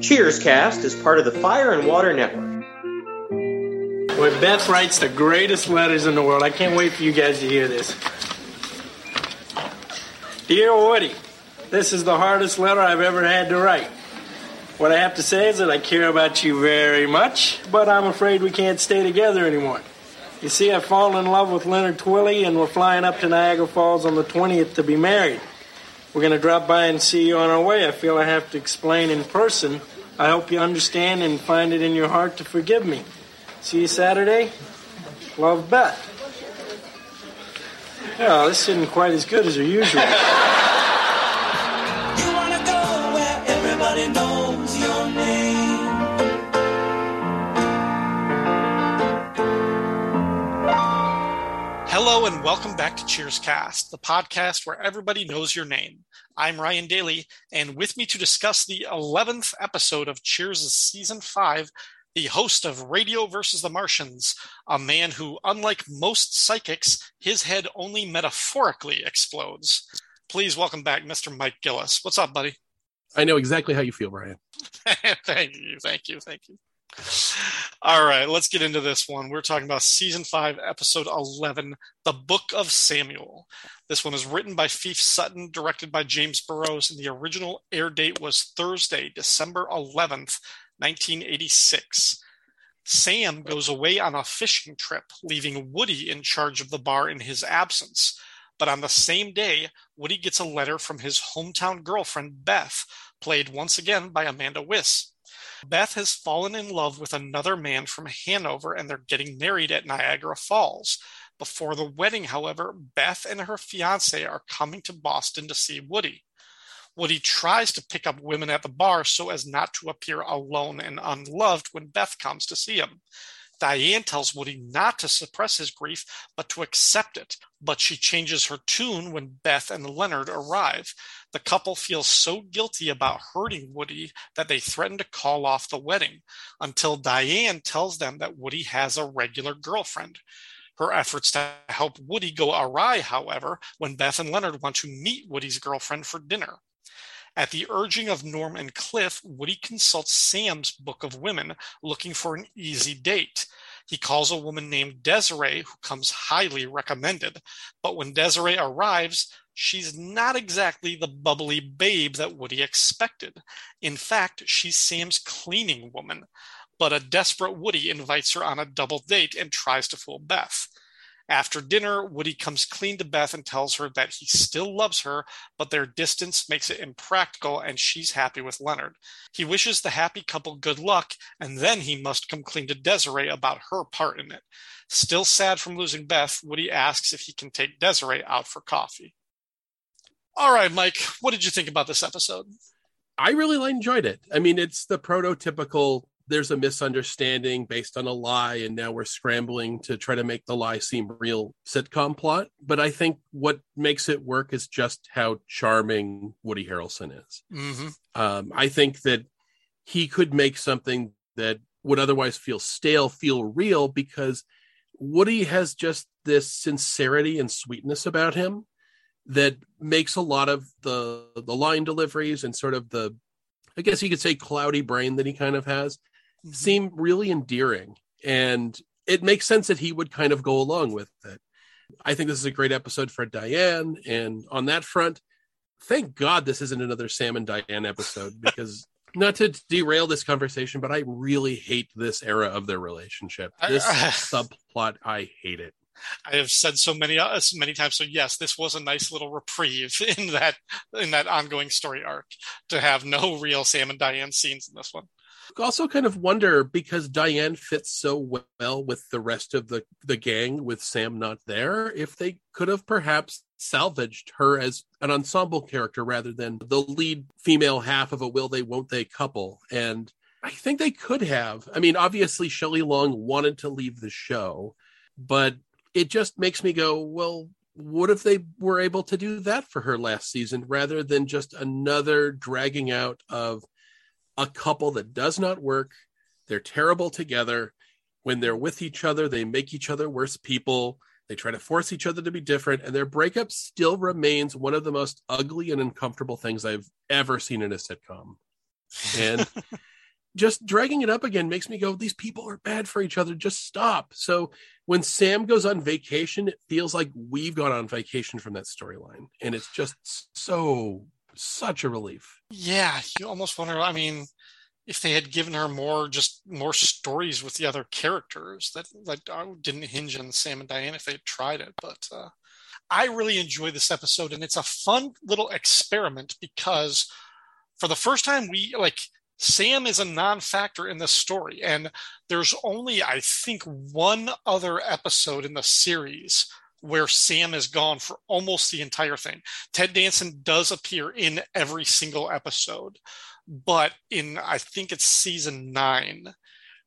Cheers Cast is part of the Fire and Water Network. Boy, Beth writes the greatest letters in the world. I can't wait for you guys to hear this. Dear Woody, this is the hardest letter I've ever had to write. What I have to say is that I care about you very much, but I'm afraid we can't stay together anymore. You see, I've fallen in love with Leonard Twilley, and we're flying up to Niagara Falls on the 20th to be married. We're going to drop by and see you on our way. I feel I have to explain in person. I hope you understand and find it in your heart to forgive me. See you Saturday. Love, Beth. Well, this isn't quite as good as usual. welcome back to Cheers Cast, the podcast where everybody knows your name. I'm Ryan Daly, and with me to discuss the 11th episode of Cheers' season 5, the host of Radio versus the Martians, a man who, unlike most psychics, his head only metaphorically explodes. Please welcome back Mr. Mike Gillis. What's up, buddy? I know exactly how you feel, Brian. thank you, thank you, thank you. All right, let's get into this one. We're talking about season five, episode 11, The Book of Samuel. This one is written by Phoef Sutton, directed by James Burrows, and the original air date was Thursday, December 11th, 1986. Sam goes away on a fishing trip, leaving Woody in charge of the bar in his absence. But on the same day, Woody gets a letter from his hometown girlfriend, Beth, played once again by Amanda Wyss. Beth has fallen in love with another man from Hanover and they're getting married at Niagara Falls. Before the wedding, however, Beth and her fiance are coming to Boston to see Woody. Woody tries to pick up women at the bar so as not to appear alone and unloved when Beth comes to see him. Diane tells Woody not to suppress his grief, but to accept it. But she changes her tune when Beth and Leonard arrive. The couple feels so guilty about hurting Woody that they threaten to call off the wedding until Diane tells them that Woody has a regular girlfriend. Her efforts to help Woody go awry, however, when Beth and Leonard want to meet Woody's girlfriend for dinner. At the urging of Norm and Cliff, Woody consults Sam's Book of Women, looking for an easy date. He calls a woman named Desiree, who comes highly recommended. But when Desiree arrives, she's not exactly the bubbly babe that Woody expected. In fact, she's Sam's cleaning woman. But a desperate Woody invites her on a double date and tries to fool Beth. After dinner, Woody comes clean to Beth and tells her that he still loves her, but their distance makes it impractical and she's happy with Leonard. He wishes the happy couple good luck, and then he must come clean to Desiree about her part in it. Still sad from losing Beth, Woody asks if he can take Desiree out for coffee. All right, Mike, what did you think about this episode? I really enjoyed it. I mean, it's the prototypical there's a misunderstanding based on a lie, and now we're scrambling to try to make the lie seem real sitcom plot. But I think what makes it work is just how charming Woody Harrelson is. Mm-hmm. Um, I think that he could make something that would otherwise feel stale feel real because Woody has just this sincerity and sweetness about him that makes a lot of the the line deliveries and sort of the I guess you could say cloudy brain that he kind of has Mm-hmm. seem really endearing and it makes sense that he would kind of go along with it. I think this is a great episode for Diane and on that front thank God this isn't another Sam and Diane episode because not to derail this conversation but I really hate this era of their relationship. This subplot I hate it. I have said so many uh, so many times. So yes, this was a nice little reprieve in that in that ongoing story arc to have no real Sam and Diane scenes in this one. Also kind of wonder because Diane fits so well with the rest of the the gang with Sam not there if they could have perhaps salvaged her as an ensemble character rather than the lead female half of a will they won't they couple and I think they could have. I mean obviously Shelley Long wanted to leave the show but it just makes me go well what if they were able to do that for her last season rather than just another dragging out of a couple that does not work. They're terrible together. When they're with each other, they make each other worse people. They try to force each other to be different, and their breakup still remains one of the most ugly and uncomfortable things I've ever seen in a sitcom. And just dragging it up again makes me go, these people are bad for each other. Just stop. So when Sam goes on vacation, it feels like we've gone on vacation from that storyline. And it's just so, such a relief. Yeah, you almost wonder. I mean, if they had given her more, just more stories with the other characters that that didn't hinge on Sam and Diane, if they had tried it, but uh, I really enjoy this episode, and it's a fun little experiment because for the first time, we like Sam is a non-factor in this story, and there's only, I think, one other episode in the series where Sam is gone for almost the entire thing. Ted Danson does appear in every single episode, but in I think it's season nine,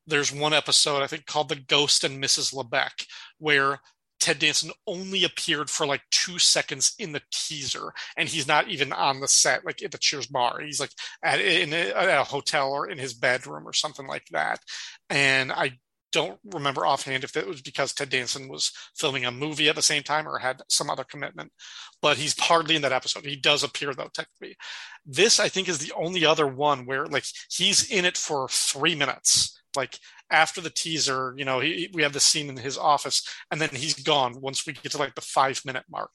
there's one episode I think called "The Ghost and Mrs. Lebec," where Ted Danson only appeared for like two seconds in the teaser, and he's not even on the set, like at the Cheers bar. He's like at, in a, at a hotel or in his bedroom or something like that. And I don't remember offhand if it was because Ted Danson was filming a movie at the same time or had some other commitment, but he's hardly in that episode. He does appear though, technically. This, I think, is the only other one where like he's in it for three minutes. Like after the teaser, you know, he, we have the scene in his office, and then he's gone once we get to like the five minute mark.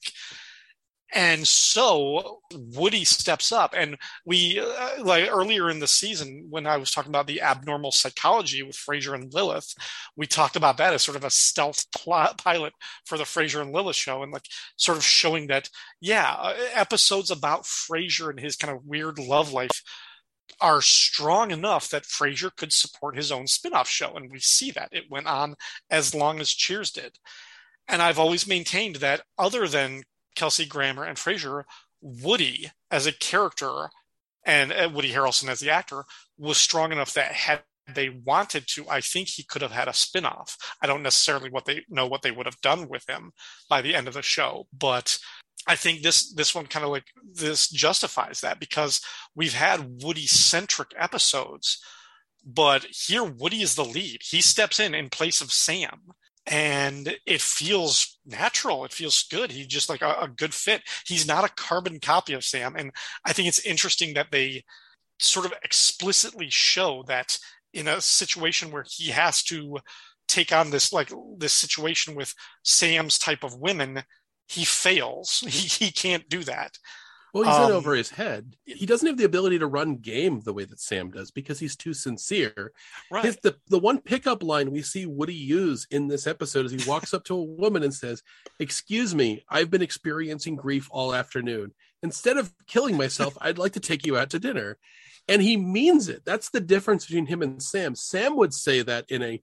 And so Woody steps up, and we uh, like earlier in the season when I was talking about the abnormal psychology with Frasier and Lilith, we talked about that as sort of a stealth plot pilot for the Frasier and Lilith show, and like sort of showing that yeah, uh, episodes about Frasier and his kind of weird love life are strong enough that Frasier could support his own spin-off show. And we see that. It went on as long as Cheers did. And I've always maintained that other than Kelsey Grammer and Frasier, Woody as a character and uh, Woody Harrelson as the actor was strong enough that had they wanted to, I think he could have had a spin-off. I don't necessarily what they know what they would have done with him by the end of the show, but I think this this one kind of like this justifies that because we've had Woody centric episodes, but here Woody is the lead. He steps in in place of Sam, and it feels natural. It feels good. He's just like a, a good fit. He's not a carbon copy of Sam, and I think it's interesting that they sort of explicitly show that in a situation where he has to take on this like this situation with Sam's type of women he fails. He he can't do that. Well, he's um, in over his head. He doesn't have the ability to run game the way that Sam does because he's too sincere. Right. His, the the one pickup line we see Woody use in this episode is he walks up to a woman and says, "Excuse me, I've been experiencing grief all afternoon. Instead of killing myself, I'd like to take you out to dinner." And he means it. That's the difference between him and Sam. Sam would say that in a,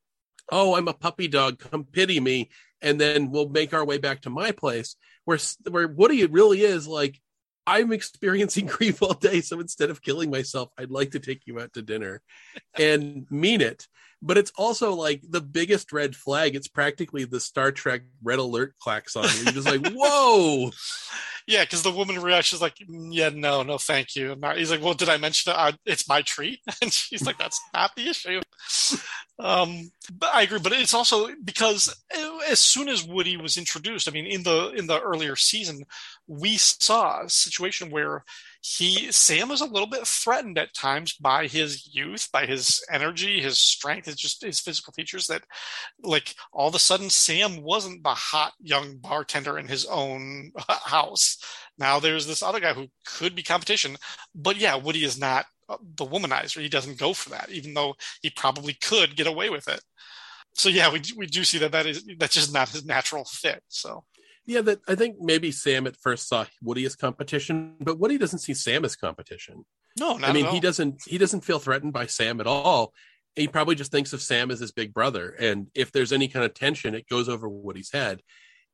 "Oh, I'm a puppy dog. Come pity me." and then we'll make our way back to my place where where Woody really is like I'm experiencing grief all day so instead of killing myself I'd like to take you out to dinner and mean it but it's also like the biggest red flag it's practically the Star Trek red alert klaxon you're just like whoa yeah, because the woman reacts, like, mm, "Yeah, no, no, thank you." He's like, "Well, did I mention it? Uh, it's my treat?" And she's like, "That's not the issue." Um, but I agree. But it's also because uh, as soon as Woody was introduced, I mean, in the in the earlier season, we saw a situation where he Sam was a little bit threatened at times by his youth, by his energy, his strength, his just his physical features. That like all of a sudden Sam wasn't the hot young bartender in his own house. Now there's this other guy who could be competition, but yeah, Woody is not uh, the womanizer. He doesn't go for that, even though he probably could get away with it. So yeah, we we do see that that is that's just not his natural fit. So yeah, that I think maybe Sam at first saw Woody as competition, but Woody doesn't see Sam as competition. No, I mean he doesn't he doesn't feel threatened by Sam at all. He probably just thinks of Sam as his big brother, and if there's any kind of tension, it goes over Woody's head.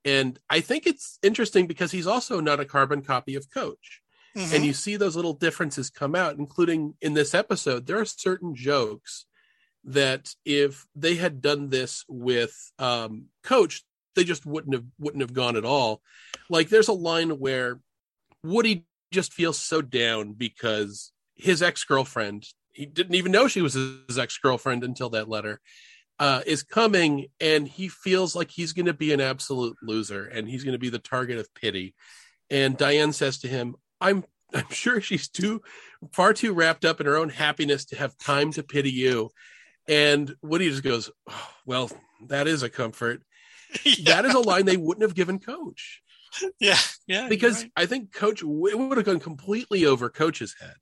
And I think it's interesting because he's also not a carbon copy of Coach. Mm-hmm. And you see those little differences come out, including in this episode. There are certain jokes that if they had done this with um, Coach, they just wouldn't have wouldn't have gone at all. Like there's a line where Woody just feels so down because his ex girlfriend, he didn't even know she was his ex girlfriend until that letter, uh, is coming, and he feels like he's going to be an absolute loser and he's going to be the target of pity. And Diane says to him, "I'm I'm sure she's too far too wrapped up in her own happiness to have time to pity you. And Woody just goes, oh, "Well, that is a comfort." Yeah. That is a line they wouldn't have given Coach yeah, yeah. because I think Coach it would have gone completely over Coach's head,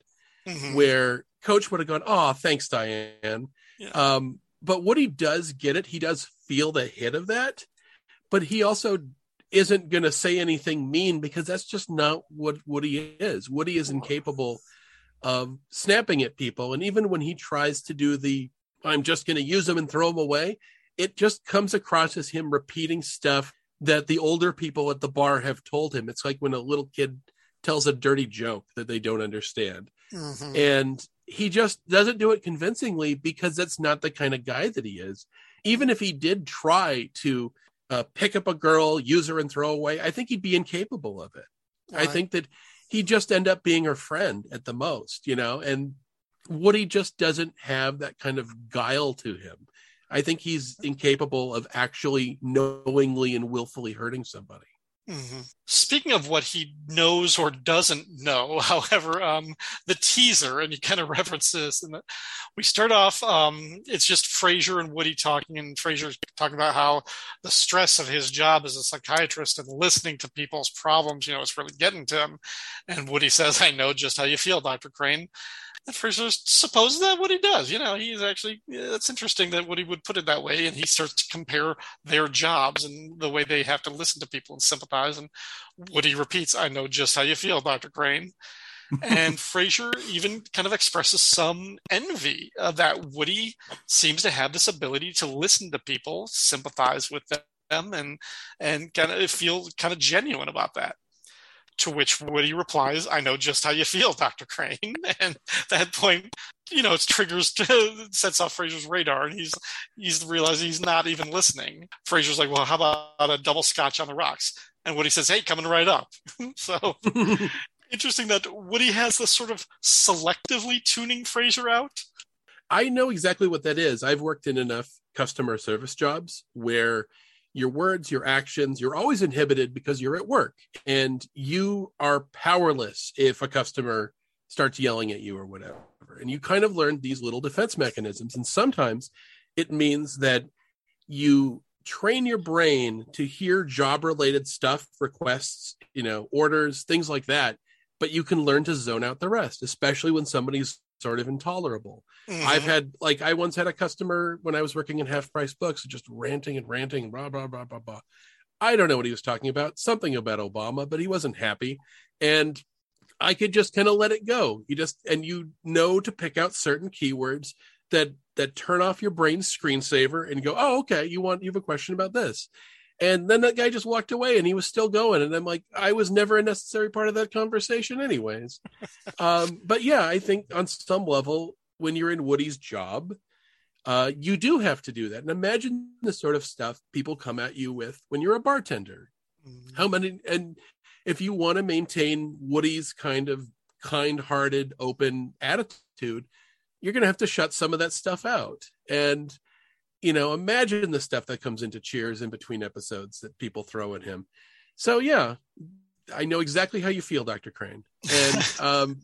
Mhm. where Coach would have gone, "Oh, thanks, Diane." Yeah. Um, but Woody does get it. He does feel the hit of that, but he also isn't going to say anything mean because that's just not what Woody is. Woody is incapable of snapping at people, and even when he tries to do the "I'm just going to use them and throw them away," it just comes across as him repeating stuff that the older people at the bar have told him. It's like when a little kid tells a dirty joke that they don't understand Mhm. and he just doesn't do it convincingly because that's not the kind of guy that he is even if he did try to uh, pick up a girl use her and throw away i think he'd be incapable of it i Right. think that he'd just end up being her friend at the most you know and woody just doesn't have that kind of guile to him i think he's incapable of actually knowingly and willfully hurting somebody Mhm. Speaking of what he knows or doesn't know, however, um, the teaser, and you kind of reference this, and we start off. Um, it's just Frasier and Woody talking, and Frasier talking about how the stress of his job as a psychiatrist and listening to people's problems, you know, it's really getting to him. And Woody says, "I know just how you feel, Doctor Crane." And Frasier supposes that what he does. You know, he's actually. It's interesting that Woody would put it that way, and he starts to compare their jobs and the way they have to listen to people and sympathize. And Woody repeats, "I know just how you feel, Doctor Crane." and Frasier even kind of expresses some envy uh, that Woody seems to have this ability to listen to people, sympathize with them, and and kind of feel kind of genuine about that. To which Woody replies, "I know just how you feel, Doctor Crane." And at that point, you know, it triggers sets off Frasier's radar, and he's he's realizing he's not even listening. Frasier's like, "Well, how about a double scotch on the rocks?" And Woody says, "Hey, coming right up." so interesting that Woody has this sort of selectively tuning Frasier out. I know exactly what that is. I've worked in enough customer service jobs where your words, your actions, you're always inhibited because you're at work and you are powerless if a customer starts yelling at you or whatever. And you kind of learn these little defense mechanisms. And sometimes it means that you train your brain to hear job related stuff, requests, you know, orders, things like that. But you can learn to zone out the rest, especially when somebody's sort of intolerable. Mm-hmm. I've had like I once had a customer when I was working in half price books just ranting and ranting, blah blah blah blah blah. I don't know what he was talking about, something about Obama, but he wasn't happy. And I could just kind of let it go. You just and you know to pick out certain keywords that that turn off your brain's screensaver and go, oh, okay, you want you have a question about this. And then that guy just walked away and he was still going. And I'm like, I was never a necessary part of that conversation, anyways. um, but yeah, I think on some level, when you're in Woody's job, uh, you do have to do that. And imagine the sort of stuff people come at you with when you're a bartender. Mhm. How many, and if you want to maintain Woody's kind of kind hearted, open attitude, you're going to have to shut some of that stuff out. And, you know, imagine the stuff that comes into Cheers in between episodes that people throw at him. So, yeah, I know exactly how you feel, Dr. Crane. And um,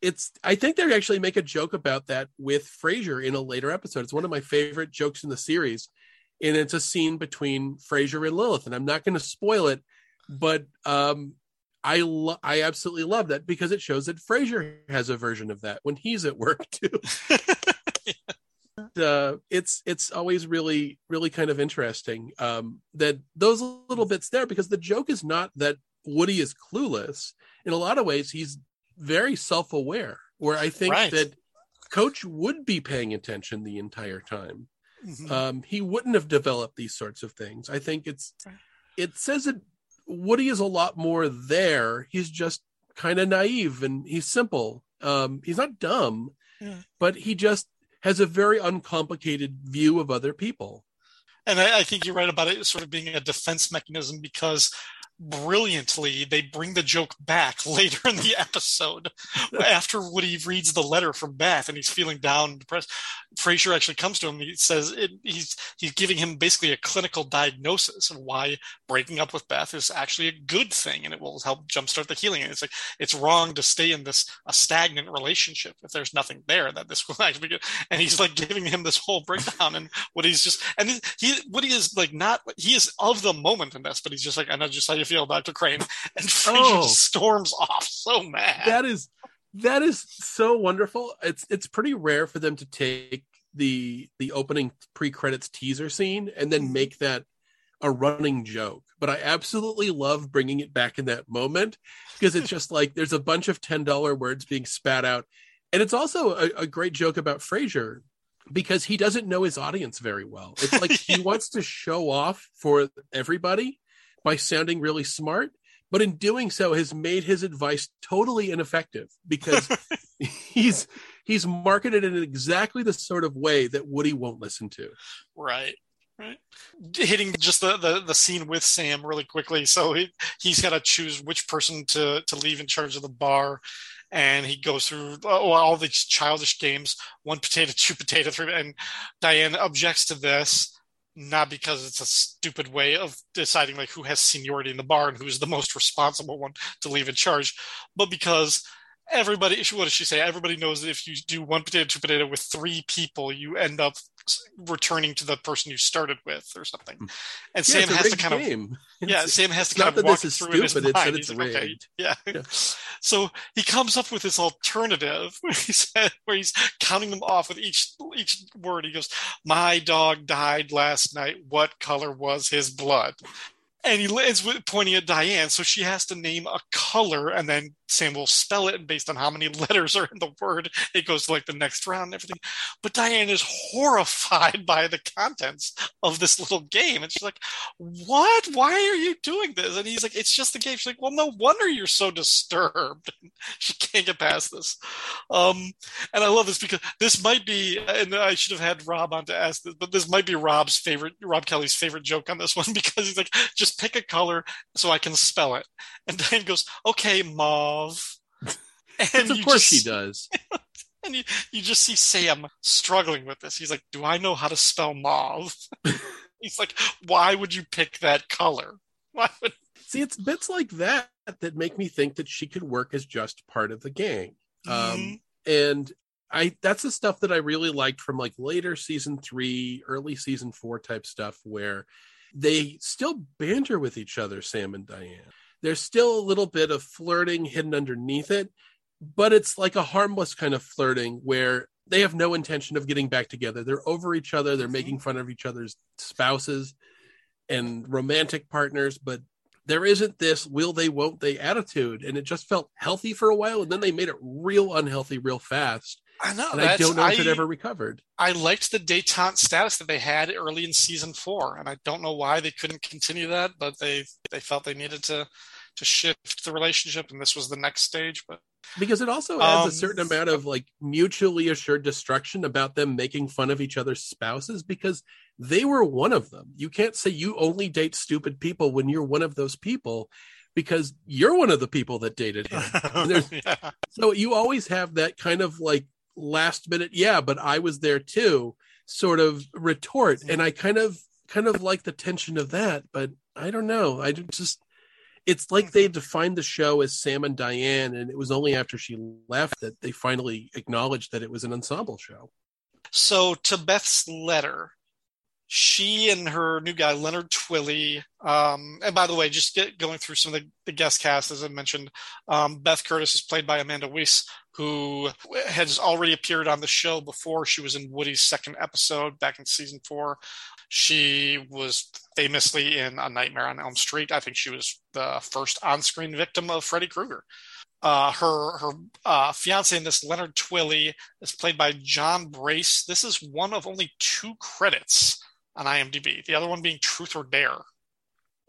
it's, I think they actually make a joke about that with Frasier in a later episode. It's one of my favorite jokes in the series. And it's a scene between Frasier and Lilith. And I'm not going to spoil it, but um, I lo- I absolutely love that because it shows that Frasier has a version of that when he's at work too. uh, it's it's always really really kind of interesting um, that those little bits there because the joke is not that Woody is clueless. In a lot of ways, he's very self aware. Where I think Right. that Coach would be paying attention the entire time. Mhm. Um, he wouldn't have developed these sorts of things. I think it's it says that Woody is a lot more there. He's just kind of naive and he's simple. Um, he's not dumb, Yeah. but he just has a very uncomplicated view of other people. And I, I think you're right about it sort of being a defense mechanism because brilliantly they bring the joke back later in the episode after Woody reads the letter from Beth and he's feeling down and depressed. Frasier actually comes to him. He says it, he's he's giving him basically a clinical diagnosis of why breaking up with Beth is actually a good thing and it will help jumpstart the healing. And it's like it's wrong to stay in this a stagnant relationship if there's nothing there that this will actually be good. And he's like giving him this whole breakdown and Woody's just and he Woody is like not he is of the moment in this, but he's just like I know just how you feel, Dr. Crane. And Frasier Oh. just storms off so mad. that is that is so wonderful. It's it's pretty rare for them to take the the opening pre-credits teaser scene and then mm-hmm. make that a running joke. But I absolutely love bringing it back in that moment because it's just like there's a bunch of ten dollar words being spat out, and it's also a, a great joke about Frasier because he doesn't know his audience very well. It's like he wants to show off for everybody by sounding really smart, but in doing so has made his advice totally ineffective because he's he's marketed it in exactly the sort of way that Woody won't listen to. Right. Right. Hitting just the, the, the scene with Sam really quickly. So he, he's got to choose which person to, to leave in charge of the bar. And he goes through oh, all these childish games one potato, two potato, three. And Diane objects to this, not because it's a stupid way of deciding like who has seniority in the bar and who's the most responsible one to leave in charge, but because everybody what does she say? Everybody knows that if you do one potato two potato with three people you end up returning to the person you started with or something. Hmm. And Yeah, sam has to kind of yeah It's- sam has to kind of walk this is it through in his stupid, it's mind. it's He's like, okay yeah. Yeah. so he comes up with this alternative where he said where he's counting them off with each each word he goes my dog died last night. What color was his blood and he with pointing at Diane, so she has to name a color, and then Sam will spell it, and based on how many letters are in the word, it goes to like the next round and everything. But Diane is horrified by the contents of this little game, and she's like, "What? Why are you doing this?" And he's like, "It's just a game." She's like, "Well, no wonder you're so disturbed. she can't get past this." Um, and I love this because this might be, and I should have had Rob on to ask this, but this might be Rob's favorite, Rob Kelly's favorite joke on this one because he's like, just pick a color so I can spell it. And Diane goes, okay, mauve. And of course just- she does. And you, you just see Sam struggling with this. He's like, do I know how to spell mauve? he's like, why would you pick that color? Why would See, it's bits like that that make me think that she could work as just part of the gang. Um, Mhm. and I that's the stuff that I really liked from like later season three, early season four type stuff where they still banter with each other, Sam and Diane. There's still a little bit of flirting hidden underneath it, but it's like a harmless kind of flirting where they have no intention of getting back together. They're over each other, they're mm-hmm. making fun of each other's spouses and romantic partners, but there isn't this will they won't they attitude and it just felt healthy for a while and then they made it real unhealthy real fast I know. and i don't know if it ever recovered I liked the detente status that they had early in season four, and I don't know why they couldn't continue that, but they they felt they needed to to shift the relationship, and this was the next stage. But because it also adds Um, a certain amount of like mutually assured destruction about them making fun of each other's spouses because they were one of them you can't say you only date stupid people when you're one of those people because you're one of the people that dated him yeah, So you always have that kind of like last minute, yeah, but I was there too, sort of retort. And I kind of kind of like the tension of that, but I don't know. I just it's like they defined the show as Sam and Diane, and it was only after she left that they finally acknowledged that it was an ensemble show. So to Beth's letter, she and her new guy Leonard Twilly. Um, and by the way, just get, going through some of the, the guest cast, as I mentioned, um, Beth Curtis is played by Amanda Wyss, who has already appeared on the show before. She was in Woody's second episode back in season four. She was famously in A Nightmare on Elm Street. I think she was the first on-screen victim of Freddy Krueger. Uh, her her uh, fiance in this, Leonard Twilly, is played by John Brace. This is one of only two credits on IMDb. The other one being Truth or Dare.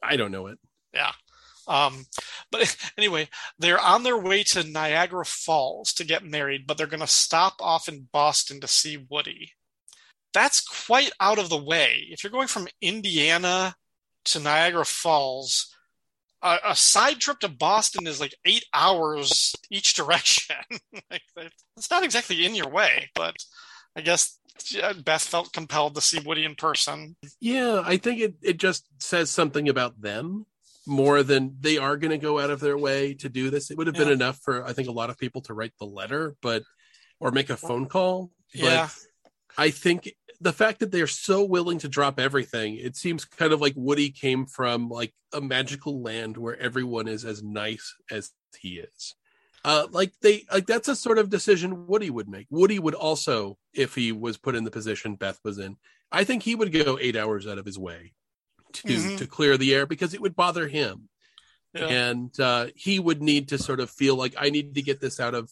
I don't know it. Yeah. Um, but anyway, they're on their way to Niagara Falls to get married, but they're going to stop off in Boston to see Woody. That's quite out of the way. If you're going from Indiana to Niagara Falls, a, a side trip to Boston is like eight hours each direction. like, it's not exactly in your way, but I guess Beth felt compelled to see Woody in person. Yeah, I think it, it just says something about them more than they are going to go out of their way to do this. It would have been Yeah. enough for I think a lot of people to write the letter, but or make a phone call. But Yeah. I think the fact that they're so willing to drop everything, it seems kind of like Woody came from like a magical land where everyone is as nice as he is. Uh, like they like that's a sort of decision Woody would make. Woody would also, if he was put in the position Beth was in, I think he would go eight hours out of his way to Mhm. to clear the air because it would bother him Yeah. and uh, he would need to sort of feel like I need to get this out of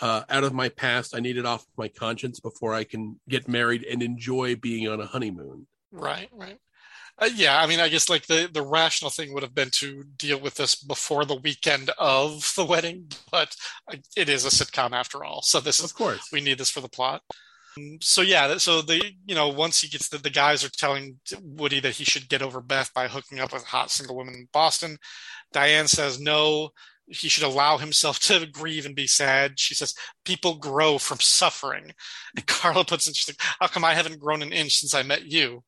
uh, out of my past. I need it off my conscience before I can get married and enjoy being on a honeymoon. Right, right. Uh, yeah, I mean, I guess like the the rational thing would have been to deal with this before the weekend of the wedding, but uh, it is a sitcom after all. So this is Of course, we need this for the plot. So yeah, so the you know once he gets the, the guys are telling Woody that he should get over Beth by hooking up with a hot single woman in Boston. Diane says no, he should allow himself to grieve and be sad. She says people grow from suffering. And Carla puts in, she's like, how come I haven't grown an inch since I met you?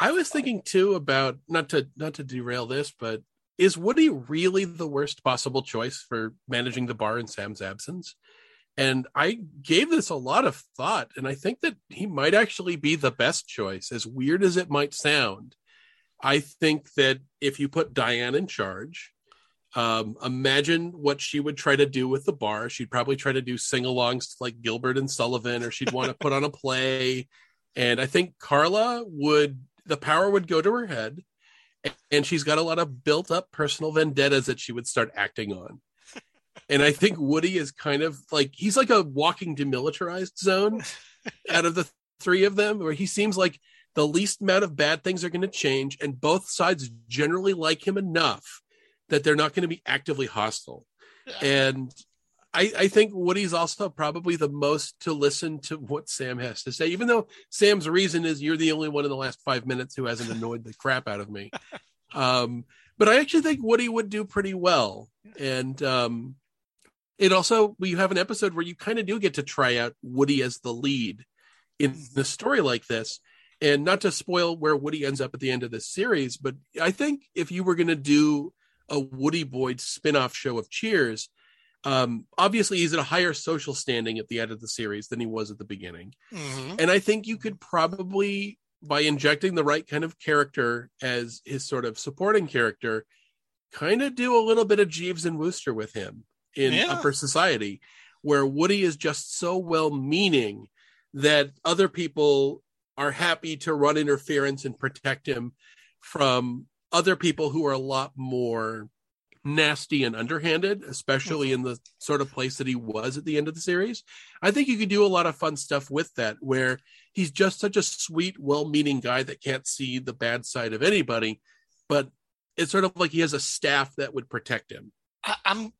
I was thinking too about not to not to derail this, but is Woody really the worst possible choice for managing the bar in Sam's absence? And I gave this a lot of thought, and I think that he might actually be the best choice, as weird as it might sound. I think that if you put Diane in charge, um, imagine what she would try to do with the bar. She'd probably try to do sing alongs like Gilbert and Sullivan, or she'd want to put on a play. And I think Carla would, the power would go to her head. And she's got a lot of built up personal vendettas that she would start acting on. And I think Woody is kind of like, he's like a walking demilitarized zone out of the three of them, where he seems like the least amount of bad things are going to change. And both sides generally like him enough that they're not going to be actively hostile. And I, I think Woody's also probably the most to listen to what Sam has to say, even though Sam's reason is you're the only one in the last five minutes who hasn't annoyed the crap out of me. Um, but I actually think Woody would do pretty well. And um, it also, we have an episode where you kind of do get to try out Woody as the lead in the story like this. And not to spoil where Woody ends up at the end of this series, but I think if you were going to do a Woody Boyd spin-off show of Cheers, um, obviously he's at a higher social standing at the end of the series than he was at the beginning. Mhm. And I think you could probably, by injecting the right kind of character as his sort of supporting character, kind of do a little bit of Jeeves and Wooster with him in Yeah. Upper Society, where Woody is just so well meaning that other people are happy to run interference and protect him from other people who are a lot more nasty and underhanded, especially in the sort of place that he was at the end of the series. I think you could do a lot of fun stuff with that, where he's just such a sweet, well meaning guy that can't see the bad side of anybody, but it's sort of like he has a staff that would protect him. I, I'm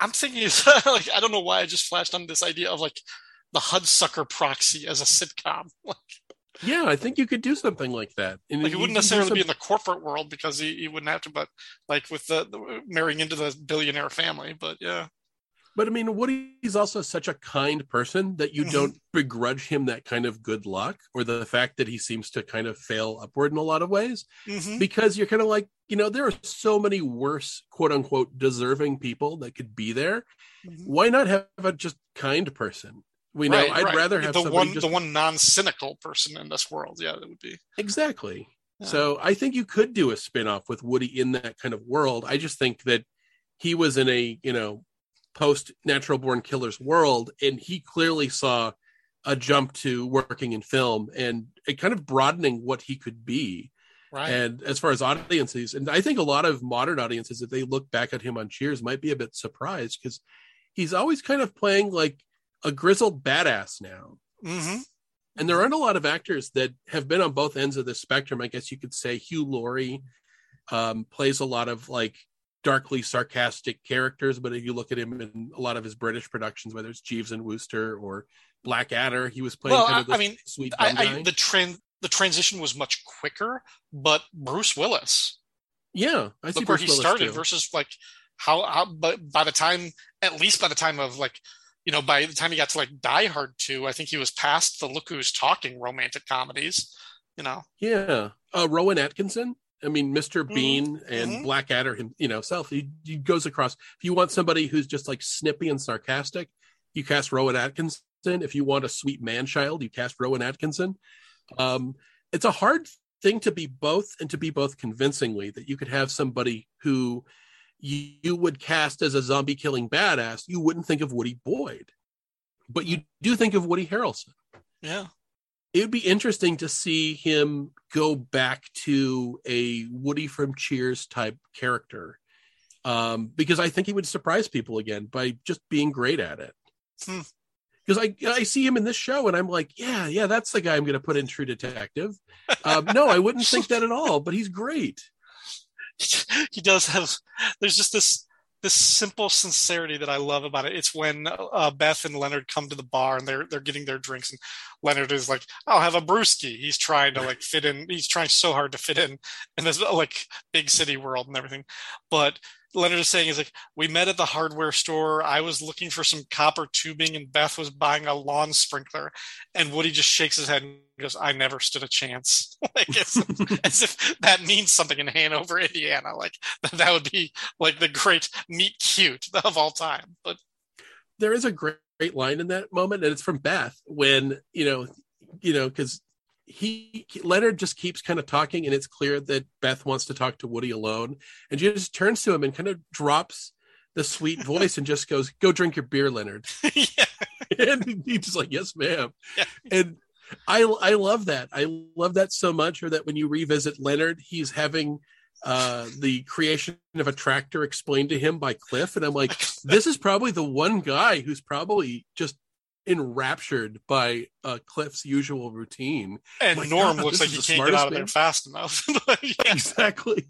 I'm thinking like I don't know why I just flashed on this idea of like the Hudsucker proxy as a sitcom. Like, Yeah, I think you could do something like that. And like it you wouldn't necessarily some- be in the corporate world because he, he wouldn't have to, but like with the, the marrying into the billionaire family. But yeah, But I mean, Woody's also such a kind person that you Mhm. don't begrudge him that kind of good luck or the fact that he seems to kind of fail upward in a lot of ways Mhm. because you're kind of like, you know, there are so many worse, quote unquote, deserving people that could be there. Mhm. Why not have a just kind person? We know Right, I'd right. rather have the one just the one non cynical person in this world. Yeah, that would be. Exactly. Yeah. So I think you could do a spin-off with Woody in that kind of world. I just think that he was in a, you know, post natural born killers world and he clearly saw a jump to working in film and it kind of broadening what he could be. Right. And as far as audiences, and I think a lot of modern audiences, if they look back at him on Cheers, might be a bit surprised because he's always kind of playing like a grizzled badass now hmm and there aren't a lot of actors that have been on both ends of the spectrum. I guess you could say Hugh Laurie um, plays a lot of like darkly sarcastic characters, but if you look at him in a lot of his British productions, whether it's Jeeves and Wooster or Blackadder, he was playing Well, kind I, of this I mean, sweet I. I, the trend the transition was much quicker, but Bruce Willis Yeah, I see Look where Bruce he Willis, started too. versus like how how but by the time at least by the time of like you know by the time he got to like Die Hard 2, I think he was past the look who's talking romantic comedies. You know. Yeah, uh, Rowan Atkinson. I mean, mister Mhm, Bean and mhm. Blackadder, him, you know, self. He, he goes across. If you want somebody who's just like snippy and sarcastic, you cast Rowan Atkinson. If you want a sweet man child, you cast Rowan Atkinson. Um, it's a hard thing to be both and to be both convincingly. That you could have somebody who you, you would cast as a zombie killing badass. You wouldn't think of Woody Boyd, but you do think of Woody Harrelson Yeah. it would be interesting to see him go back to a Woody from Cheers type character. Um, because I think he would surprise people again by just being great at it. Hmm. Because I I see him in this show and I'm like, yeah, yeah, that's the guy I'm going to put in True Detective. Um, no, I wouldn't think that at all, but he's great. he does have there's just this this simple sincerity that I love about it. It's when uh, Beth and Leonard come to the bar and they're they're getting their drinks and Leonard is like, "I'll have a brewski." He's trying to like fit in. He's trying so hard to fit in in this like big city world and everything. But Leonard is saying is like, "We met at the hardware store. I was looking for some copper tubing and Beth was buying a lawn sprinkler." And Woody just shakes his head and goes, "I never stood a chance." like as, as if that means something in Hanover, Indiana. Like that would be like the great meet cute of all time. But there is a great, great line in that moment, and it's from Beth when you know, you know, because he Leonard just keeps kind of talking, and it's clear that Beth wants to talk to Woody alone, and she just turns to him and kind of drops the sweet voice and just goes, "Go drink your beer, Leonard," yeah, and he's just like, "Yes, ma'am," Yeah. and. I I love that. I love that so much. Or that when you revisit Leonard, he's having uh the creation of a tractor explained to him by Cliff, and I'm like, this is probably the one guy who's probably just enraptured by uh, Cliff's usual routine. and My Norm God, looks like he can't get out of there man. fast enough. Exactly.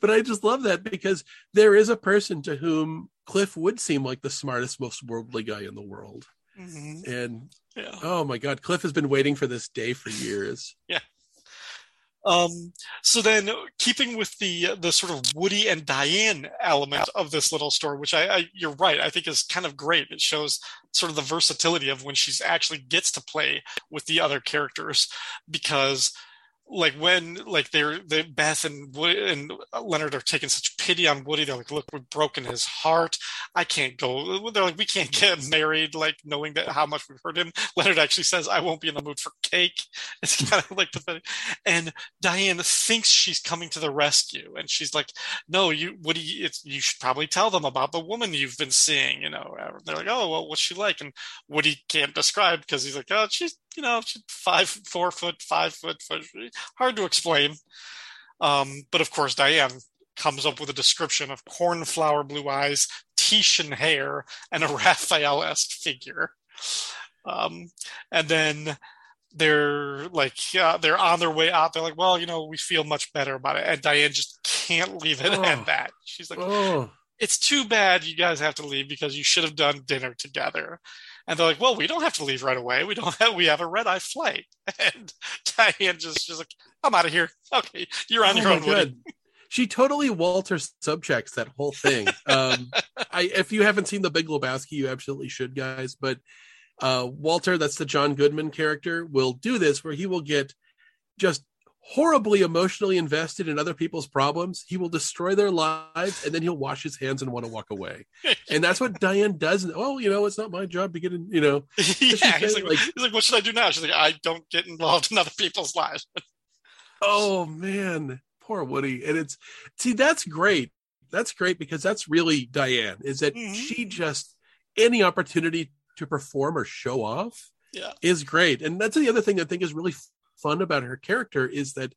but I just love that because there is a person to whom Cliff would seem like the smartest, most worldly guy in the world. Mhm. And Yeah. oh my God, Cliff has been waiting for this day for years. Um, so then, keeping with the the sort of Woody and Diane element of this little story, which I, I you're right, I think is kind of great. It shows sort of the versatility of when she actually gets to play with the other characters, because like when like they're they Beth and Woody and Leonard are taking such pity on Woody, they're like, "Look, we've broken his heart. I can't go." They're like, "We can't get married," like knowing that how much we've hurt him. Leonard actually says, "I won't be in the mood for cake." It's kind of like pathetic. And Diane thinks she's coming to the rescue, and she's like, "No, you Woody, you should probably tell them about the woman you've been seeing." You know, they're like, "Oh, well, what's she like?" And Woody can't describe because he's like, "Oh, she's you know, she's five, four foot, five foot, foot. Hard to explain." Um, but of course, Diane comes up with a description of cornflower blue eyes, Titian hair, and a Raphael-esque figure. Um, and then they're like, yeah, they're on their way out. They're like, well, you know, we feel much better about it. And Diane just can't leave it Oh. at that. She's like, Oh, it's too bad you guys have to leave because you should have done dinner together. And they're like, well, we don't have to leave right away. We don't have, we have a red eye flight. And Diane just, just like, I'm out of here. Okay. You're on oh your own. Woody. She totally Walter Sobchaks that whole thing. Um, I if you haven't seen The Big Lebowski, you absolutely should, guys. But uh, Walter, that's the John Goodman character, will do this where he will get just horribly emotionally invested in other people's problems. He will destroy their lives, and then he'll wash his hands and want to walk away. and that's what Diane does. And oh, you know, it's not my job to get in. You know, yeah. He's like, like- he's like, what should I do now? She's like, I don't get involved in other people's lives. oh man, poor Woody. And it's see, that's great. That's great because that's really Diane. Is that Mhm. she just any opportunity to perform or show off Yeah. is great. And that's the other thing I think is really fun about her character is that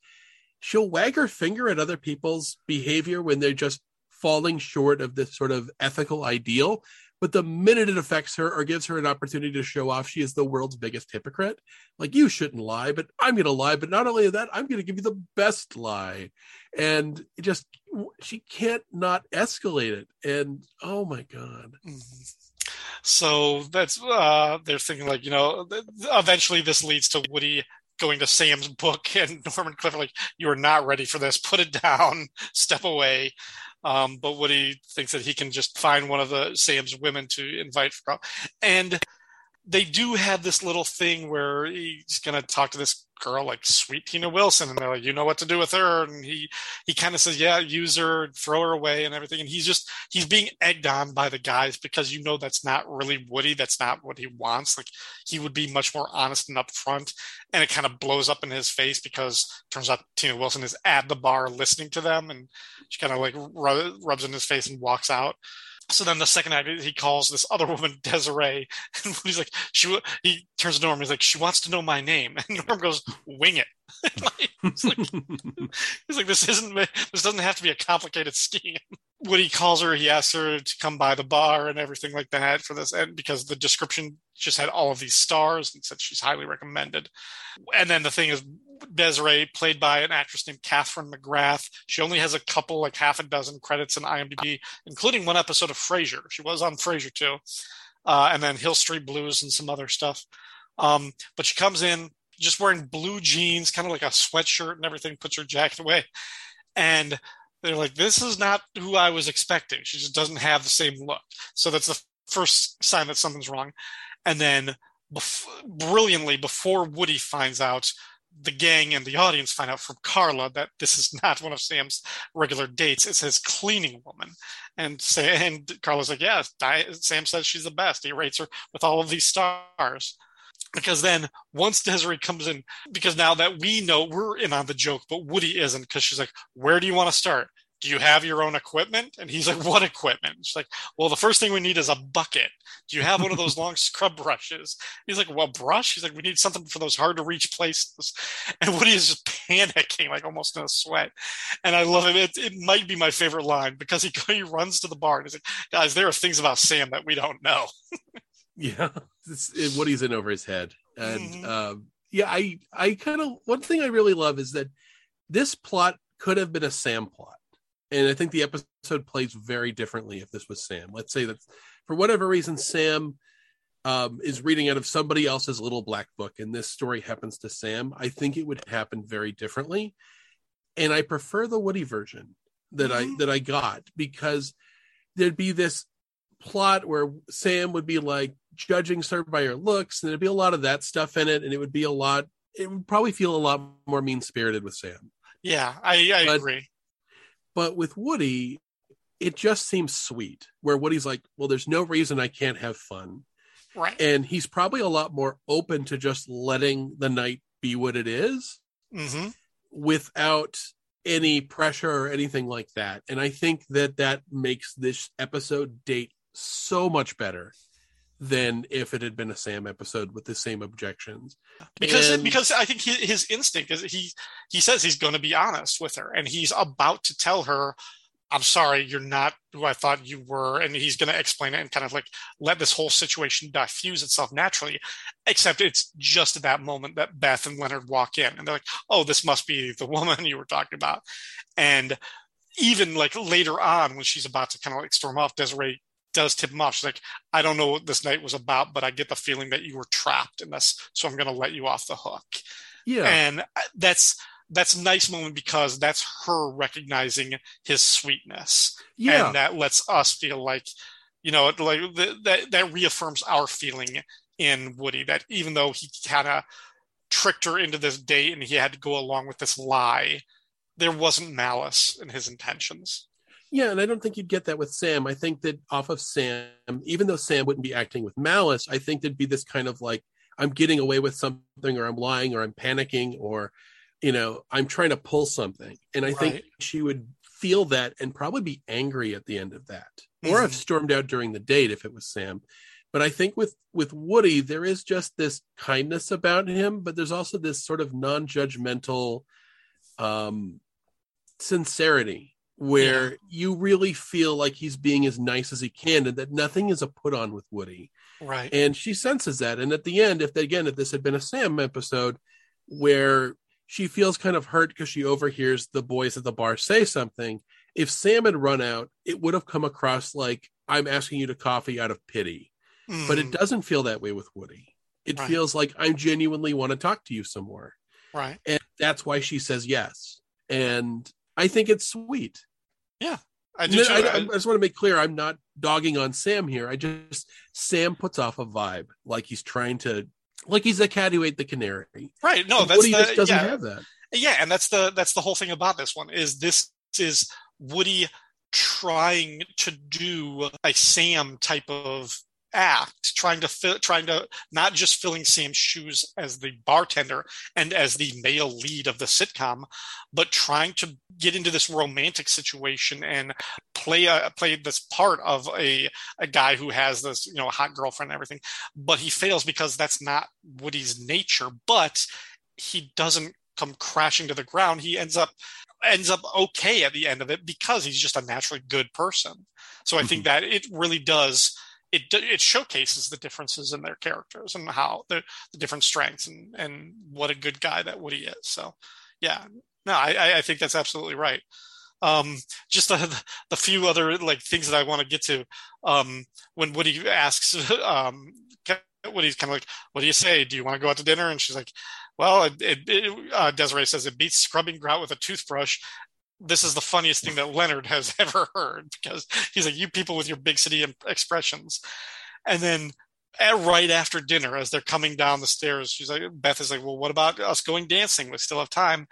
she'll wag her finger at other people's behavior when they're just falling short of this sort of ethical ideal. But the minute it affects her or gives her an opportunity to show off, she is the world's biggest hypocrite. Like, you shouldn't lie, but I'm going to lie. But not only that, I'm going to give you the best lie. And just, she can't not escalate it. And oh my God. So that's uh they're thinking like you know eventually this leads to Woody going to Sam's book, and Norman Clifford like, "You are not ready for this. Put it down. Step away." Um, but Woody thinks that he can just find one of the Sam's women to invite for, and they do have this little thing where he's going to talk to this girl like sweet Tina Wilson and they're like you know what to do with her and he he kind of says yeah use her throw her away and everything and he's just he's being egged on by the guys because you know that's not really Woody that's not what he wants like he would be much more honest and upfront and it kind of blows up in his face because turns out Tina Wilson is at the bar listening to them and she kind of like rubs in his face and walks out so then the second night he calls this other woman Desiree, and he's like, she. He turns to Norm. He's like, she wants to know my name, and Norm goes, "Wing it." He's, like, he's like, this isn't. This doesn't have to be a complicated scheme. When he calls her, he asks her to come by the bar and everything like that for this, and because the description just had all of these stars and said she's highly recommended. And then the thing is, Desiree, played by an actress named Catherine McGrath. She only has a couple, like half a dozen credits in IMDb, including one episode of Frasier. She was on Frasier too, uh, and then Hill Street Blues and some other stuff. Um, but she comes in just wearing blue jeans, kind of like a sweatshirt and everything, puts her jacket away, and they're like, "This is not who I was expecting." She just doesn't have the same look. So that's the first sign that something's wrong. And then, bef- brilliantly, before Woody finds out the gang and the audience find out from Carla that this is not one of Sam's regular dates. It's his cleaning woman. And say, and Carla's like, yeah, Sam says she's the best. He rates her with all of these stars. Because then once Desiree comes in, because now that we know we're in on the joke, but Woody isn't, because she's like, where do you want to start? do you have your own equipment? And he's like, what equipment? She's like, well, the first thing we need is a bucket. Do you have one of those long scrub brushes? He's like, well, brush? He's like, we need something for those hard to reach places. And Woody is just panicking, like almost in a sweat. And I love it. It, it might be my favorite line because he, he runs to the bar and he's like, guys, there are things about Sam that we don't know. Yeah. It's, Woody's in over his head. And, mm-hmm. um, yeah, I, I kind of, one thing I really love is that this plot could have been a Sam plot and I think the episode plays very differently if this was Sam. Let's say that for whatever reason, Sam um, is reading out of somebody else's little black book, and this story happens to Sam. I think it would happen very differently, and I prefer the Woody version that mm-hmm. I that I got because there'd be this plot where Sam would be like judging her by your looks, and there'd be a lot of that stuff in it, and it would be a lot. It would probably feel a lot more mean spirited with Sam. Yeah, I, I but, agree. But with Woody, it just seems sweet where Woody's like, well, there's no reason I can't have fun. Right. And he's probably a lot more open to just letting the night be what it is mm-hmm. without any pressure or anything like that. And I think that that makes this episode date so much better than if it had been a Sam episode with the same objections. Because and... because I think his, his instinct is he he says he's going to be honest with her, and he's about to tell her, "I'm sorry, you're not who I thought you were," and he's going to explain it and kind of like let this whole situation diffuse itself naturally. Except it's just at that moment that Beth and Leonard walk in, and they're like, "Oh, this must be the woman you were talking about," and even like later on when she's about to kind of like storm off, Desiree does tip him off. She's like, I don't know what this night was about, but I get the feeling that you were trapped in this, so I'm going to let you off the hook. Yeah, and uh, that's that's a nice moment because that's her recognizing his sweetness. Yeah, and that lets us feel like, you know, like that that reaffirms our feeling in Woody that even though he kind of tricked her into this date and he had to go along with this lie, there wasn't malice in his intentions. Yeah, and I don't think you'd get that with Sam. I think that off of Sam, even though Sam wouldn't be acting with malice, I think there'd be this kind of like, I'm getting away with something, or I'm lying, or I'm panicking, or, you know, I'm trying to pull something. And I right. think she would feel that and probably be angry at the end of that, mm-hmm. or have stormed out during the date if it was Sam. But I think with with Woody, there is just this kindness about him, but there's also this sort of non-judgmental um sincerity where yeah. you really feel like he's being as nice as he can and that nothing is a put on with Woody. Right. And she senses that. And at the end, if they, again, if this had been a Sam episode where she feels kind of hurt because she overhears the boys at the bar say something, if Sam had run out, it would have come across like I'm asking you to coffee out of pity. Mm. But it mm. doesn't feel that way with Woody. It right. feels like I genuinely want to talk to you some more. Right. and that's why she says yes. And I think it's sweet. I do. I, I- I just want to make clear I'm not dogging on Sam here. I just Sam puts off a vibe like he's trying to like he's a cat who ate the canary. right. No, And that's Woody the, just doesn't yeah, have that. yeah and that's the that's the whole thing about this one is this is woody trying to do a sam type of act trying to fill trying to not just filling sam's shoes as the bartender and as the male lead of the sitcom but trying to get into this romantic situation and play a play this part of a a guy who has this you know hot girlfriend and everything but he fails because that's not woody's nature but he doesn't come crashing to the ground. He ends up ends up okay at the end of it because he's just a naturally good person. So I think mm-hmm. that it really does it it showcases the differences in their characters and how the the different strengths and and what a good guy that Woody is. So yeah, no, I I think that's absolutely right. Um, just the the few other like things that I want to get to. Um, when Woody asks, um, Woody's kind of like, "What do you say? Do you want to go out to dinner?" And she's like, "Well," it, it, uh, Desiree says it beats scrubbing grout with a toothbrush. This is the funniest thing that Leonard has ever heard because he's like, "You people with your big city expressions," and then. At, right after dinner, as they're coming down the stairs, she's like, Beth is like, "Well, what about us going dancing? We still have time."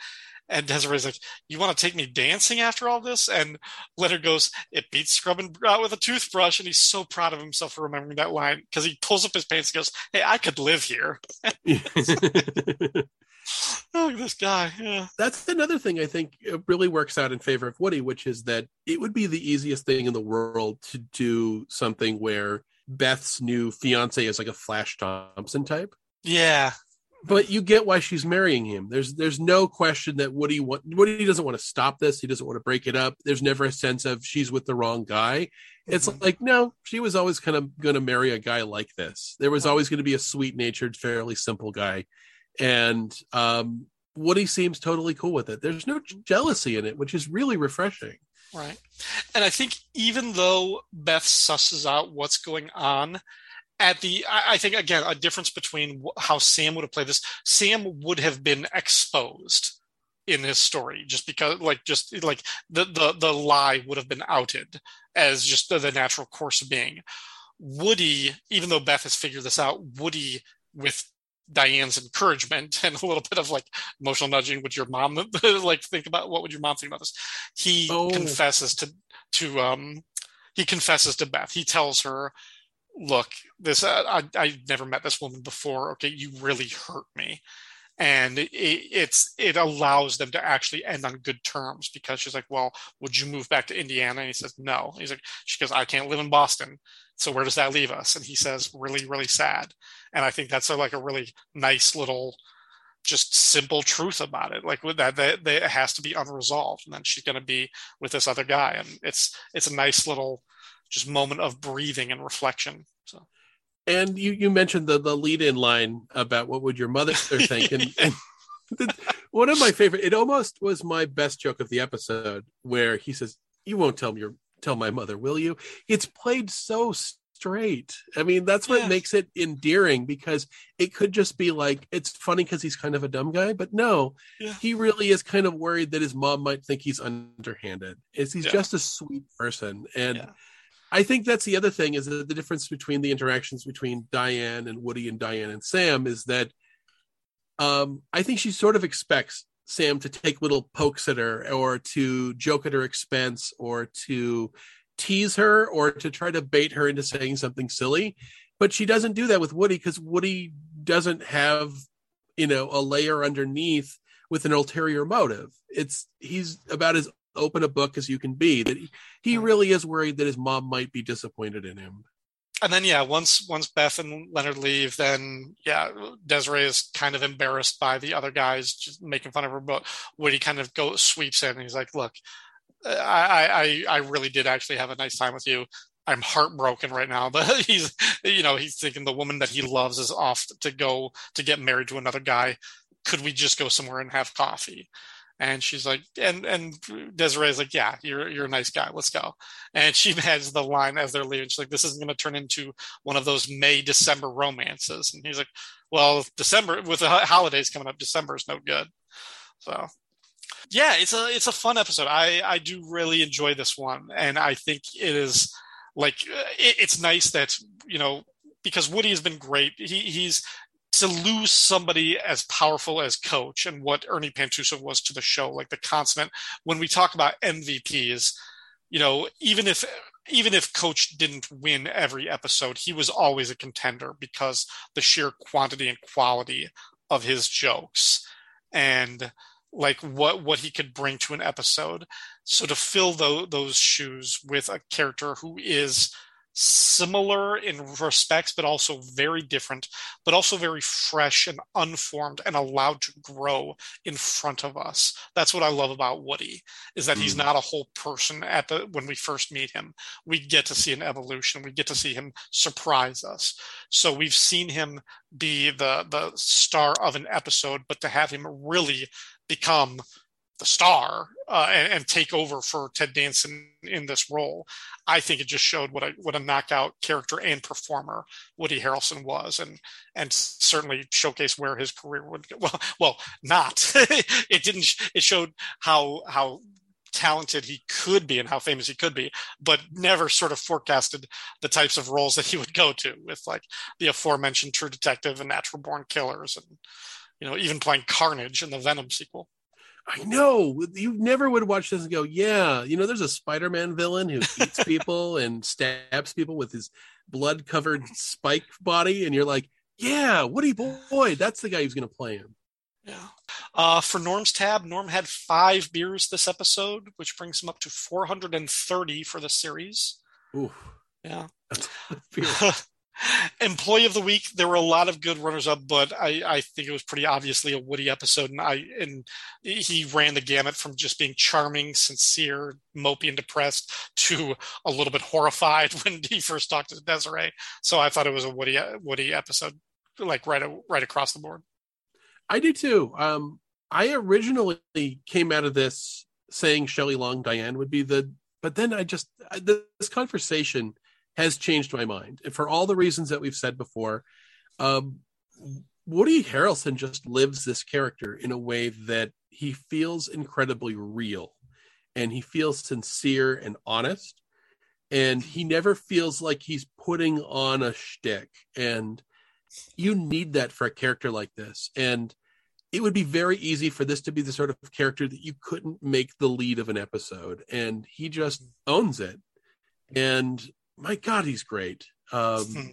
And Desiree's like, "You want to take me dancing after all this?" And Leonard goes, "It beats scrubbing out with a toothbrush," and he's so proud of himself for remembering that line because he pulls up his pants and goes, "Hey, I could live here." oh, this guy, yeah, That's another thing I think really works out in favor of Woody, which is that it would be the easiest thing in the world to do something where Beth's new fiance is like a Flash Thompson type. yeah, but you get why she's marrying him. There's there's no question that Woody want, Woody doesn't want to stop this. He doesn't want to break it up. There's never a sense of she's with the wrong guy. It's Mhm. like no, she was always kind of going to marry a guy like this. There was always going to be a sweet natured, fairly simple guy, and um, Woody seems totally cool with it. There's no jealousy in it, which is really refreshing. right. And I think even though Beth susses out what's going on. At the, I think again, a difference between how Sam would have played this. Sam would have been exposed in his story just because like just like the the the lie would have been outed as just the, the natural course of being woody even though beth has figured this out woody with diane's encouragement and a little bit of like emotional nudging would your mom like think about what would your mom think about this? He Oh. confesses to to um he confesses to beth. He tells her look this uh, I, i never met this woman before. Okay you really hurt me and it, it's it allows them to actually end on good terms because she's like well would you move back to indiana? And he says no. He's like she goes i can't live in boston. So where does that leave us? And he says really really sad. And i think that's a, like a really nice little just simple truth about it like with that, that, that it has to be unresolved and then she's going to be with this other guy. And it's it's a nice little just moment of breathing and reflection so And you you mentioned the the lead in line about what would your mother think, and, and the, one of my favorite. It almost was my best joke of the episode where he says, "You won't tell me your tell my mother, will you?" It's played so straight. I mean, that's what Yeah. makes it endearing because it could just be like it's funny because he's kind of a dumb guy, but no, Yeah. he really is kind of worried that his mom might think he's underhanded. Is he's Yeah. just a sweet person and. I think that's the other thing is that the difference between the interactions between Diane and Woody and Diane and Sam is that um, I think she sort of expects Sam to take little pokes at her or to joke at her expense or to tease her or to try to bait her into saying something silly. But she doesn't do that with Woody because Woody doesn't have, you know, a layer underneath with an ulterior motive. It's he's about as open a book as you can be. That he, he really is worried that his mom might be disappointed in him. and then yeah once once beth and leonard leave then yeah desiree is kind of embarrassed by the other guys just making fun of her but woody kind of go sweeps in and he's like look i i i really did actually have a nice time with you i'm heartbroken right now but he's you know he's thinking the woman that he loves is off to go to get married to another guy could we just go somewhere and have coffee And she's like, and and Desiree's like, yeah, you're you're a nice guy. Let's go. And she has the line as they're leaving. She's like, this isn't going to turn into one of those May December romances. And he's like, well, December with the holidays coming up, December is no good. So yeah, it's a it's a fun episode. I I do really enjoy this one, and I think it is like it, it's nice that you know because Woody has been great. He he's to lose somebody as powerful as coach and what Ernie Pantusso was to the show, like the consummate. When we talk about MVPs, you know, even if even if coach didn't win every episode, he was always a contender because the sheer quantity and quality of his jokes and like what what he could bring to an episode. So to fill those, those shoes with a character who is similar in respects, but also very different, but also very fresh and unformed and allowed to grow in front of us. That's what I love about Woody, is that mm. he's not a whole person at the when we first meet him. We get to see an evolution. We get to see him surprise us. So we've seen him be the the star of an episode, but to have him really become the star uh, and, and, take over for Ted Danson in this role, I think it just showed what a what a knockout character and performer Woody Harrelson was, and and certainly showcased where his career would go. well well not it didn't it showed how how talented he could be and how famous he could be, but never sort of forecasted the types of roles that he would go to with like the aforementioned True Detective and Natural Born Killers and you know even playing Carnage in the Venom sequel. I know you never would watch this and go, yeah, you know, there's a Spider-Man villain who eats people and stabs people with his blood-covered spike body, and you're like, yeah, Woody Boyd, that's the guy who's going to play him. Yeah. Uh, for Norm's tab, Norm had five beers this episode, which brings him up to 430 for the series. Ooh. Yeah. Employee of the week, there were a lot of good runners up, but I, I think it was pretty obviously a Woody episode, and I and he ran the gamut from just being charming, sincere, mopey, and depressed to a little bit horrified when he first talked to Desiree. So I thought it was a Woody Woody episode, like right right across the board. I do too. Um, I originally came out of this saying Shelley Long Diane would be the, but then I just this conversation has changed my mind. And for all the reasons that we've said before, um, Woody Harrelson just lives this character in a way that he feels incredibly real and he feels sincere and honest. And he never feels like he's putting on a shtick. And you need that for a character like this. And it would be very easy for this to be the sort of character that you couldn't make the lead of an episode. And he just owns it. And my God, he's great. Um, hmm.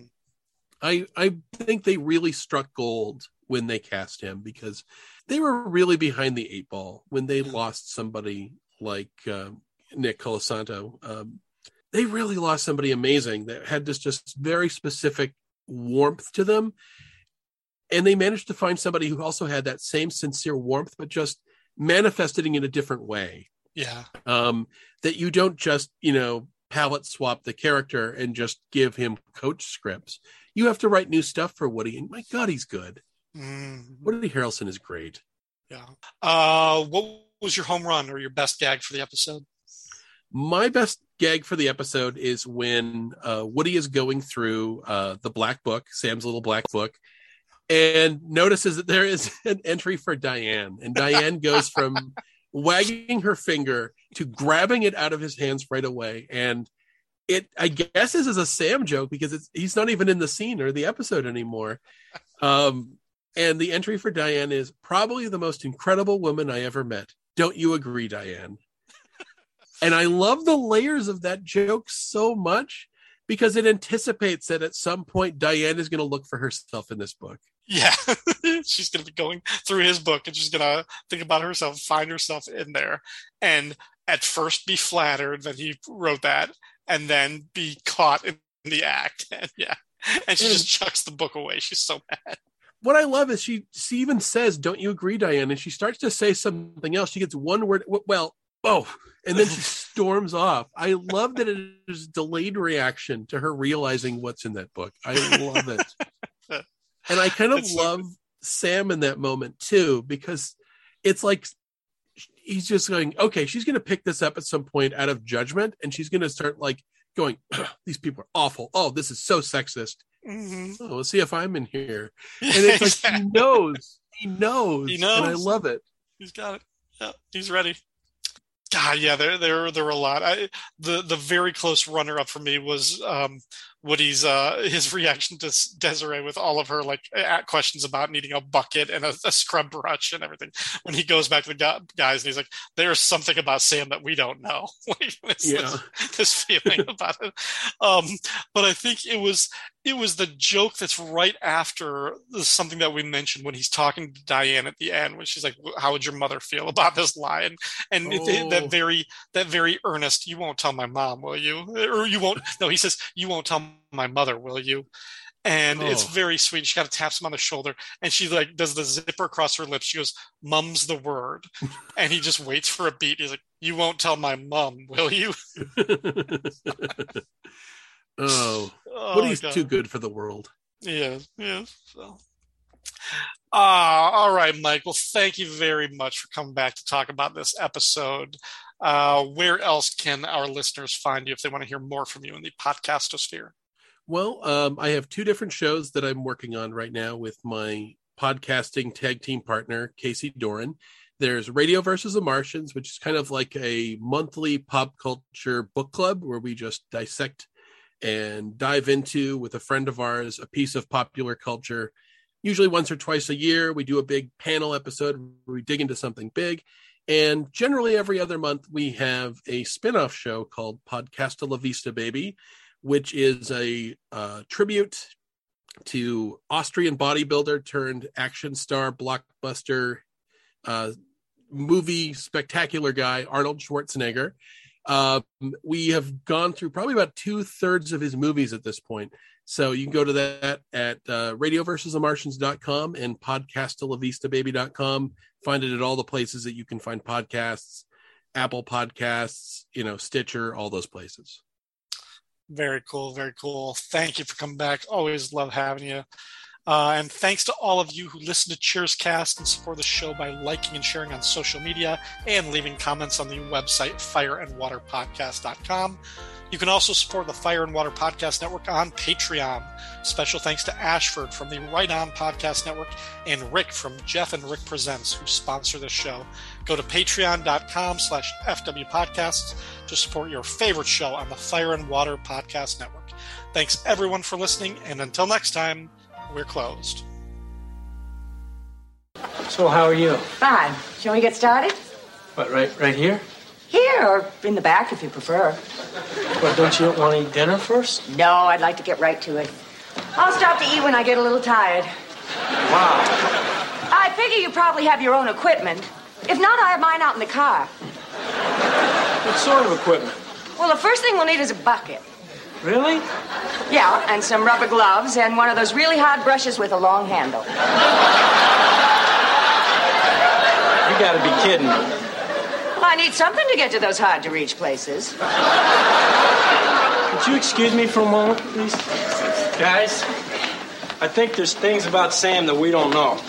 I I think they really struck gold when they cast him because they were really behind the eight ball when they lost somebody like uh, Nick Colasanto. Um, they really lost somebody amazing that had this just very specific warmth to them, and they managed to find somebody who also had that same sincere warmth, but just manifesting in a different way. Yeah. Um, that you don't just you know palette swap the character and just give him coach scripts. You have to write new stuff for Woody, and my God, he's good. Mm-hmm. Woody Harrelson is great. Yeah. Uh, what was your home run or your best gag for the episode? My best gag for the episode is when uh, Woody is going through uh, the black book, Sam's little black book, and notices that there is an entry for Diane, and Diane goes from wagging her finger to grabbing it out of his hands right away. And it, I guess, this is a Sam joke because it's he's not even in the scene or the episode anymore. Um, and the entry for Diane is probably the most incredible woman I ever met. Don't you agree, Diane? and I love the layers of that joke so much because it anticipates that at some point Diane is going to look for herself in this book. Yeah, she's going to be going through his book and she's going to think about herself, find herself in there, and at first be flattered that he wrote that, and then be caught in the act. And yeah, and she just chucks the book away. She's so mad. What I love is she she even says, "Don't you agree, Diane?" And she starts to say something else. She gets one word. Well, oh, and then she storms off. I love that it is delayed reaction to her realizing what's in that book. I love it. and I kind of it's love Sam in that moment too, because it's like he's just going, okay, she's going to pick this up at some point out of judgment, and she's going to start like going, these people are awful. Oh, this is so sexist. Mhm. Oh, let's see if I'm in here. And it's like he knows, he knows, He and I love it. He's got it. Yeah, he's ready. God, yeah, there, there, there were a lot. I, the, the very close runner-up for me was um, Woody's uh, his reaction to Desiree with all of her like at questions about needing a bucket and a, a scrub brush and everything. When he goes back to the guys and he's like, "There's something about Sam that we don't know." like this, Yeah. this, this feeling about it. Um, but I think it was it was the joke that's right after something that we mentioned when he's talking to Diane at the end when she's like how would your mother feel about this lie and and it- it- Oh. that very that very earnest you won't tell my mom will you? Or you won't no he says you won't tell my mother will you? And it's Oh. very sweet she kind of taps him on the shoulder and she like does the zipper across her lips. She goes mum's the word. And he just waits for a beat. He's like you won't tell my mum will you oh, oh, Woody's God. too good for the world. Yeah, yeah. So. Ah, all right, Michael. Thank you very much for coming back to talk about this episode. Uh, where else can our listeners find you if they want to hear more from you in the podcastosphere? Well, um, I have two different shows that I'm working on right now with my podcasting tag team partner, Casey Doran. There's Radio versus the Martians, which is kind of like a monthly pop culture book club where we just dissect and dive into, with a friend of ours, a piece of popular culture. Usually once or twice a year, we do a big panel episode where we dig into something big. And generally, every other month, we have a spin off show called Podcasta La Vista Baby, which is a uh, tribute to Austrian bodybuilder turned action star blockbuster uh, movie spectacular guy Arnold Schwarzenegger. Um, we have gone through probably about two thirds of his movies at this point. So you can go to that at uh, radioversusthemartians.com and podcastalavistababy.com. Find it at all the places that you can find podcasts, Apple Podcasts, you know, Stitcher, all those places. Very cool, very cool. Thank you for coming back. Always love having you. Uh, and thanks to all of you who listen to Cheerscast and support the show by liking and sharing on social media and leaving comments on the website fireandwaterpodcast.com. You can also support the Fire and Water Podcast Network on Patreon. Special thanks to Ashford from the Right On Podcast Network and Rick from Jeff and Rick Presents who sponsor this show. Go to patreon.com slash fwpodcasts to support your favorite show on the Fire and Water Podcast Network. Thanks everyone for listening, and until next time, we're closed. So how are you? Fine. Shall we get started? What, right right here? Here or in the back if you prefer. What, don't you want to eat dinner first? No, I'd like to get right to it. I'll stop to eat when I get a little tired. Wow. I figure you probably have your own equipment. If not, I have mine out in the car. What sort of equipment? Well, the first thing we'll need is a bucket. Really? Yeah, and some rubber gloves and one of those really hard brushes with a long handle. You gotta be kidding me. Well, I need something to get to those hard to reach places. Would you excuse me for a moment, please? Guys, I think there's things about Sam that we don't know.